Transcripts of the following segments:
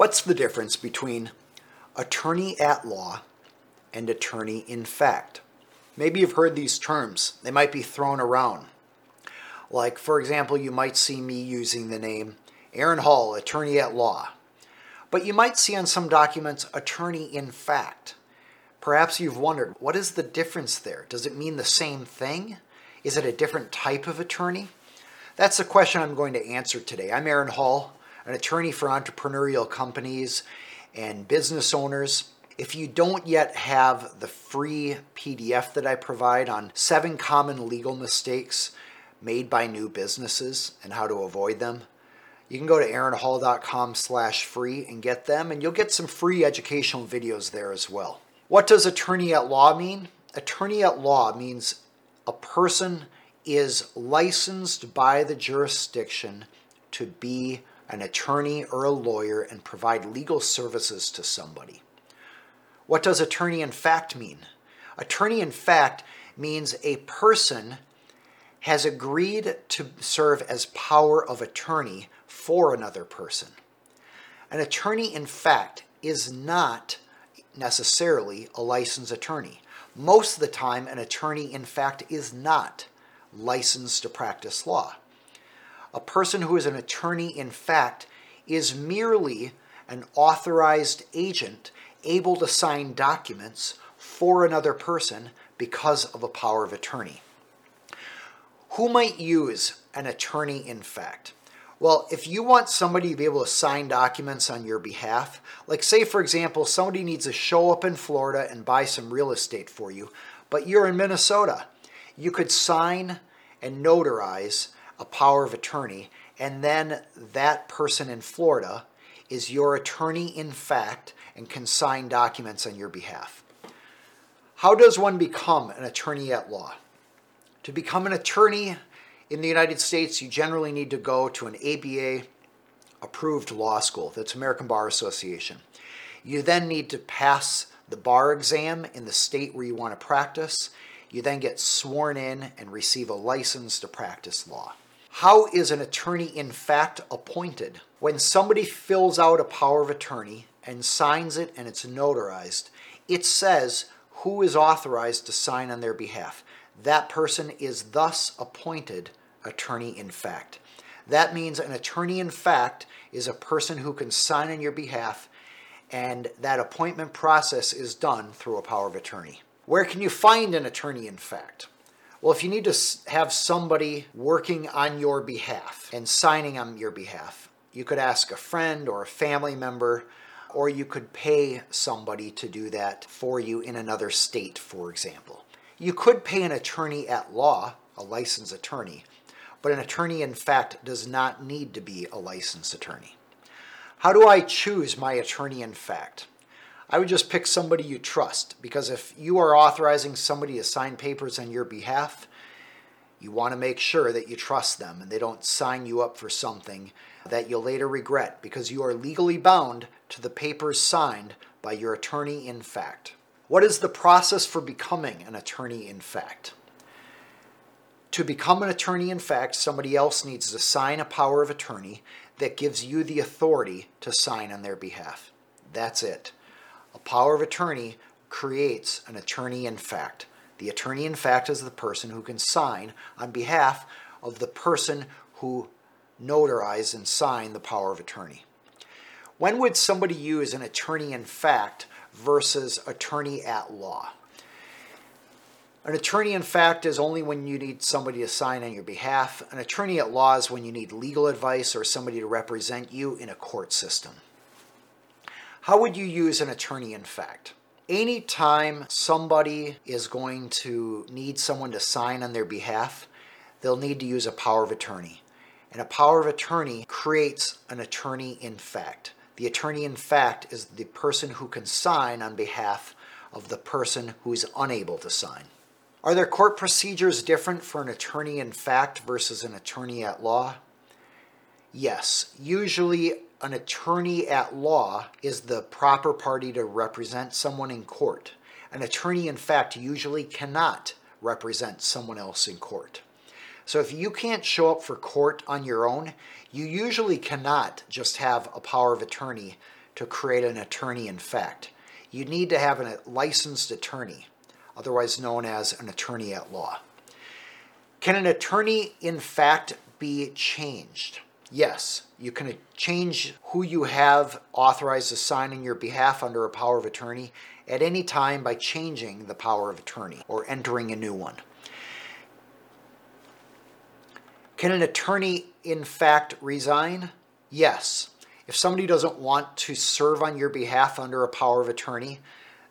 What's the difference between attorney at law and attorney in fact? Maybe you've heard these terms, they might be thrown around. Like, for example, you might see me using the name Aaron Hall, attorney at law. But you might see on some documents attorney in fact. Perhaps you've wondered what is the difference there? Does it mean the same thing? Is it a different type of attorney? That's the question I'm going to answer today. I'm Aaron Hall, an attorney for entrepreneurial companies and business owners. If you don't yet have the free PDF that I provide on seven common legal mistakes made by new businesses and how to avoid them, you can go to aaronhall.com slash free and get them, and you'll get some free educational videos there as well. What does attorney at law mean? Attorney at law means a person is licensed by the jurisdiction to be an attorney or a lawyer and provide legal services to somebody. What does attorney in fact mean? Attorney in fact means a person has agreed to serve as power of attorney for another person. An attorney in fact is not necessarily a licensed attorney. Most of the time, an attorney in fact is not licensed to practice law. A person who is an attorney in fact is merely an authorized agent able to sign documents for another person because of a power of attorney. Who might use an attorney in fact? Well, if you want somebody to be able to sign documents on your behalf, like say, for example, somebody needs to show up in Florida and buy some real estate for you, but you're in Minnesota, you could sign and notarize a power of attorney, and then that person in Florida is your attorney in fact and can sign documents on your behalf. How does one become an attorney at law? To become an attorney in the United States, you generally need to go to an ABA approved law school. That's American Bar Association. You then need to pass the bar exam in the state where you want to practice. You then get sworn in and receive a license to practice law. How is an attorney in fact appointed? When somebody fills out a power of attorney and signs it and it's notarized, it says who is authorized to sign on their behalf. That person is thus appointed attorney in fact. That means an attorney in fact is a person who can sign on your behalf, and that appointment process is done through a power of attorney. Where can you find an attorney in fact? Well, if you need to have somebody working on your behalf and signing on your behalf, you could ask a friend or a family member, or you could pay somebody to do that for you in another state, for example. You could pay an attorney at law, a licensed attorney, but an attorney in fact does not need to be a licensed attorney. How do I choose my attorney in fact? I would just pick somebody you trust because if you are authorizing somebody to sign papers on your behalf, you want to make sure that you trust them and they don't sign you up for something that you'll later regret because you are legally bound to the papers signed by your attorney in fact. What is the process for becoming an attorney in fact? To become an attorney in fact, somebody else needs to sign a power of attorney that gives you the authority to sign on their behalf. That's it. A power of attorney creates an attorney in fact. The attorney in fact is the person who can sign on behalf of the person who notarized and signed the power of attorney. When would somebody use an attorney in fact versus attorney at law? An attorney in fact is only when you need somebody to sign on your behalf. An attorney at law is when you need legal advice or somebody to represent you in a court system. How would you use an attorney in fact? Anytime somebody is going to need someone to sign on their behalf, they'll need to use a power of attorney. And a power of attorney creates an attorney in fact. The attorney in fact is the person who can sign on behalf of the person who is unable to sign. Are there court procedures different for an attorney in fact versus an attorney at law? Yes. Usually, an attorney at law is the proper party to represent someone in court. An attorney, in fact, usually cannot represent someone else in court. So if you can't show up for court on your own, you usually cannot just have a power of attorney to create an attorney in fact. You need to have a licensed attorney, otherwise known as an attorney at law. Can an attorney in fact be changed? Yes, you can change who you have authorized to sign in your behalf under a power of attorney at any time by changing the power of attorney or entering a new one. Can an attorney, in fact, resign? Yes. If somebody doesn't want to serve on your behalf under a power of attorney,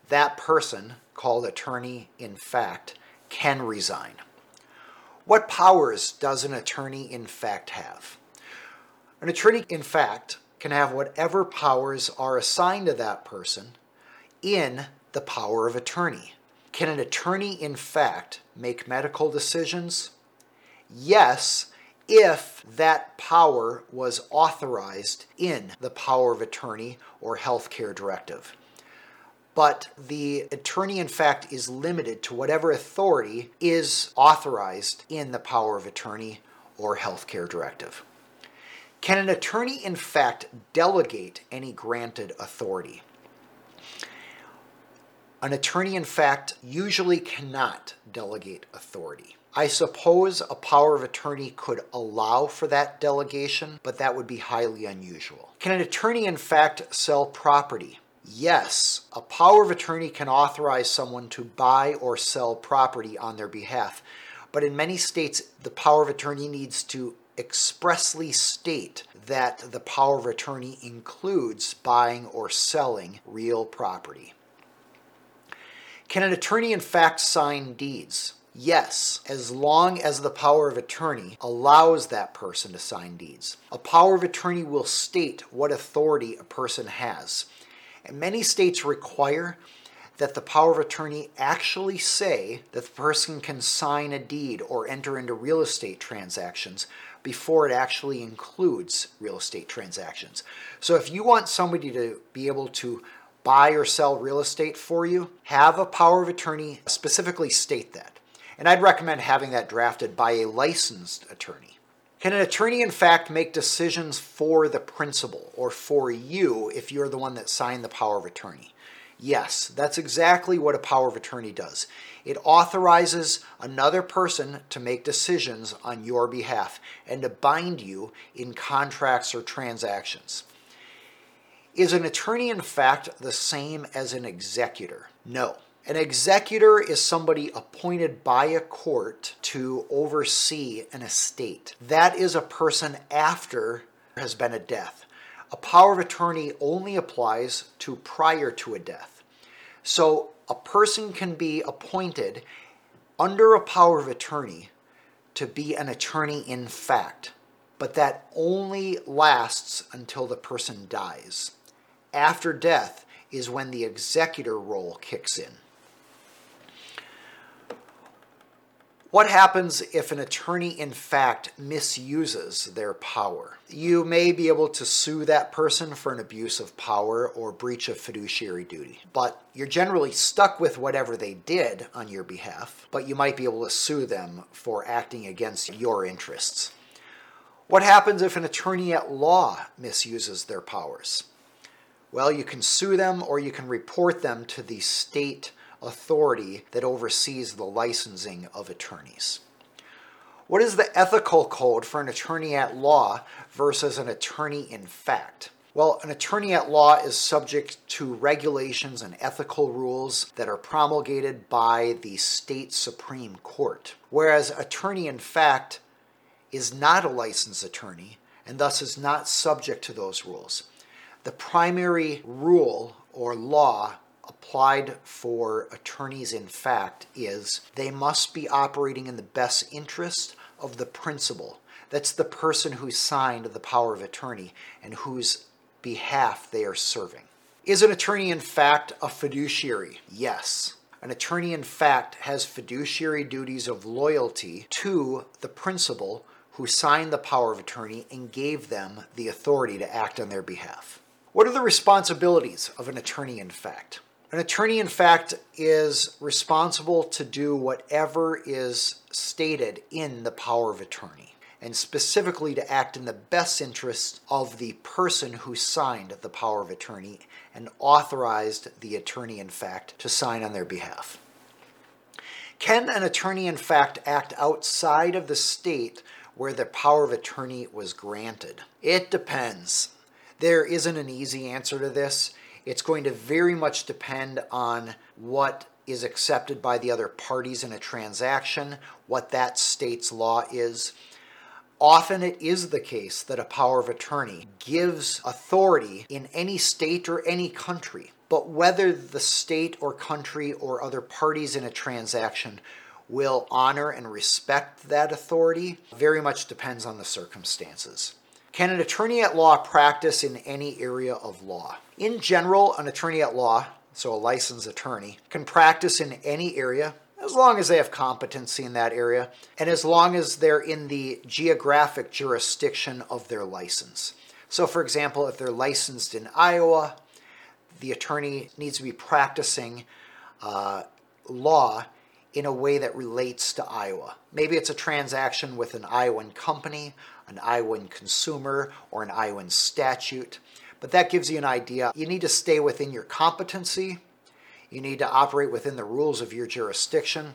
that person, called attorney in fact, can resign. What powers does an attorney in fact have? An attorney, in fact, can have whatever powers are assigned to that person in the power of attorney. Can an attorney, in fact, make medical decisions? Yes, if that power was authorized in the power of attorney or healthcare directive. But the attorney, in fact, is limited to whatever authority is authorized in the power of attorney or healthcare directive. Can an attorney, in fact, delegate any granted authority? An attorney, in fact, usually cannot delegate authority. I suppose a power of attorney could allow for that delegation, but that would be highly unusual. Can an attorney, in fact, sell property? Yes, a power of attorney can authorize someone to buy or sell property on their behalf. But in many states, the power of attorney needs to expressly state that the power of attorney includes buying or selling real property. Can an attorney, in fact, sign deeds? Yes, as long as the power of attorney allows that person to sign deeds. A power of attorney will state what authority a person has. And many states require that the power of attorney actually say that the person can sign a deed or enter into real estate transactions before it actually includes real estate transactions. So if you want somebody to be able to buy or sell real estate for you, have a power of attorney specifically state that. And I'd recommend having that drafted by a licensed attorney. Can an attorney, in fact, make decisions for the principal or for you if you're the one that signed the power of attorney? Yes, that's exactly what a power of attorney does. It authorizes another person to make decisions on your behalf and to bind you in contracts or transactions. Is an attorney, in fact, the same as an executor? No. An executor is somebody appointed by a court to oversee an estate. That is a person after has been a death. A power of attorney only applies to prior to a death. So a person can be appointed under a power of attorney to be an attorney in fact, but that only lasts until the person dies. After death is when the executor role kicks in. What happens if an attorney, in fact, misuses their power? You may be able to sue that person for an abuse of power or breach of fiduciary duty, but you're generally stuck with whatever they did on your behalf, but you might be able to sue them for acting against your interests. What happens if an attorney at law misuses their powers? Well, you can sue them or you can report them to the state authority that oversees the licensing of attorneys. What is the ethical code for an attorney at law versus an attorney in fact? Well, an attorney at law is subject to regulations and ethical rules that are promulgated by the state Supreme Court, whereas attorney in fact is not a licensed attorney and thus is not subject to those rules. The primary rule or law applied for attorneys in fact is they must be operating in the best interest of the principal. That's the person who signed the power of attorney and whose behalf they are serving. Is an attorney in fact a fiduciary? Yes. An attorney in fact has fiduciary duties of loyalty to the principal who signed the power of attorney and gave them the authority to act on their behalf. What are the responsibilities of an attorney in fact? An attorney, in fact, is responsible to do whatever is stated in the power of attorney. and specifically to act in the best interest of the person who signed the power of attorney and authorized the attorney in fact to sign on their behalf. Can an attorney in fact act outside of the state where the power of attorney was granted? It depends. There isn't an easy answer to this. It's going to very much depend on what is accepted by the other parties in a transaction, what that state's law is. Often it is the case that a power of attorney gives authority in any state or any country. But whether the state or country or other parties in a transaction will honor and respect that authority very much depends on the circumstances. Can an attorney at law practice in any area of law? In general, an attorney at law, so a licensed attorney, can practice in any area as long as they have competency in that area and as long as they're in the geographic jurisdiction of their license. So, for example, if they're licensed in Iowa, the attorney needs to be practicing uh, law in a way that relates to Iowa. Maybe it's a transaction with an Iowan company, an Iowan consumer, or an Iowan statute. But that gives you an idea. You need to stay within your competency you need to operate within the rules of your jurisdiction.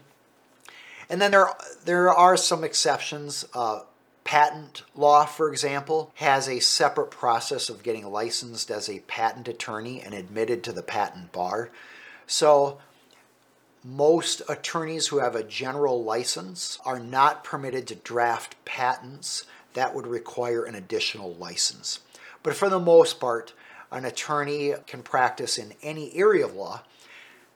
And then there, there are some exceptions. Uh, patent law, for example, has a separate process of getting licensed as a patent attorney and admitted to the patent bar. So, most attorneys who have a general license are not permitted to draft patents that would require an additional license. But for the most part, an attorney can practice in any area of law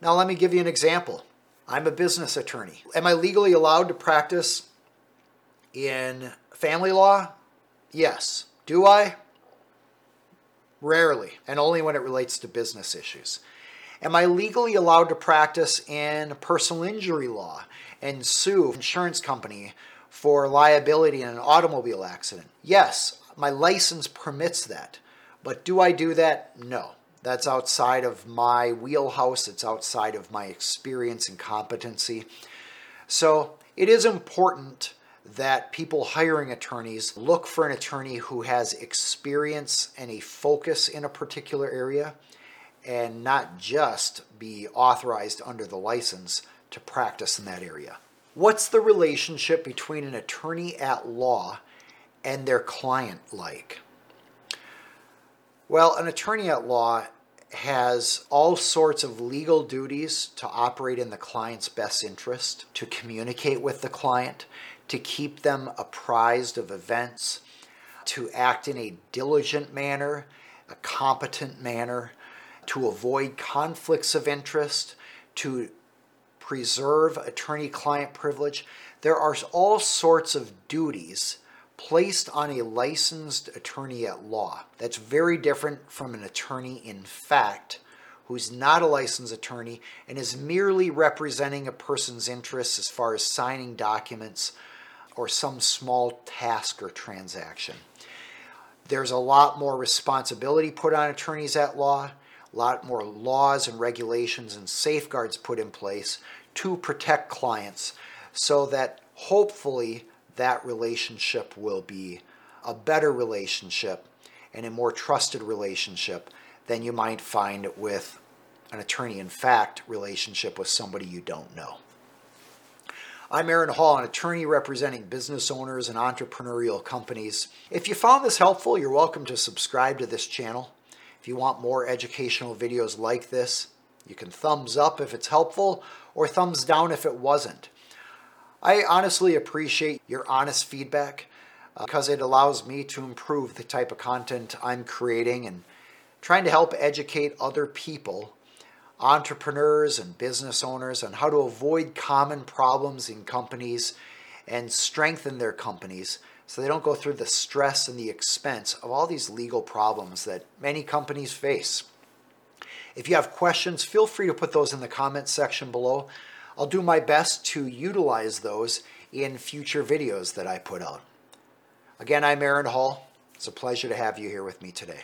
now, let me give you an example. I'm a business attorney. Am I legally allowed to practice in family law? Yes. Do I? Rarely, and only when it relates to business issues. Am I legally allowed to practice in personal injury law and sue an insurance company for liability in an automobile accident? Yes, my license permits that. But do I do that? No. That's outside of my wheelhouse, it's outside of my experience and competency. So it is important that people hiring attorneys look for an attorney who has experience and a focus in a particular area and not just be authorized under the license to practice in that area. What's the relationship between an attorney at law and their client like? Well, an attorney at law has all sorts of legal duties to operate in the client's best interest, to communicate with the client, to keep them apprised of events, to act in a diligent manner, a competent manner, to avoid conflicts of interest, to preserve attorney client privilege. There are all sorts of duties placed on a licensed attorney at law. That's very different from an attorney in fact who's not a licensed attorney and is merely representing a person's interests as far as signing documents or some small task or transaction. There's a lot more responsibility put on attorneys at law, a lot more laws and regulations and safeguards put in place to protect clients so that hopefully that relationship will be a better relationship and a more trusted relationship than you might find with an attorney in fact relationship with somebody you don't know. I'm Aaron Hall, an attorney representing business owners and entrepreneurial companies. If you found this helpful, you're welcome to subscribe to this channel. If you want more educational videos like this, you can thumbs up if it's helpful or thumbs down if it wasn't. I honestly appreciate your honest feedback uh, because it allows me to improve the type of content I'm creating and trying to help educate other people, entrepreneurs and business owners, on how to avoid common problems in companies and strengthen their companies so they don't go through the stress and the expense of all these legal problems that many companies face. If you have questions, feel free to put those in the comments section below. I'll do my best to utilize those in future videos that I put out. Again, I'm Aaron Hall. It's a pleasure to have you here with me today.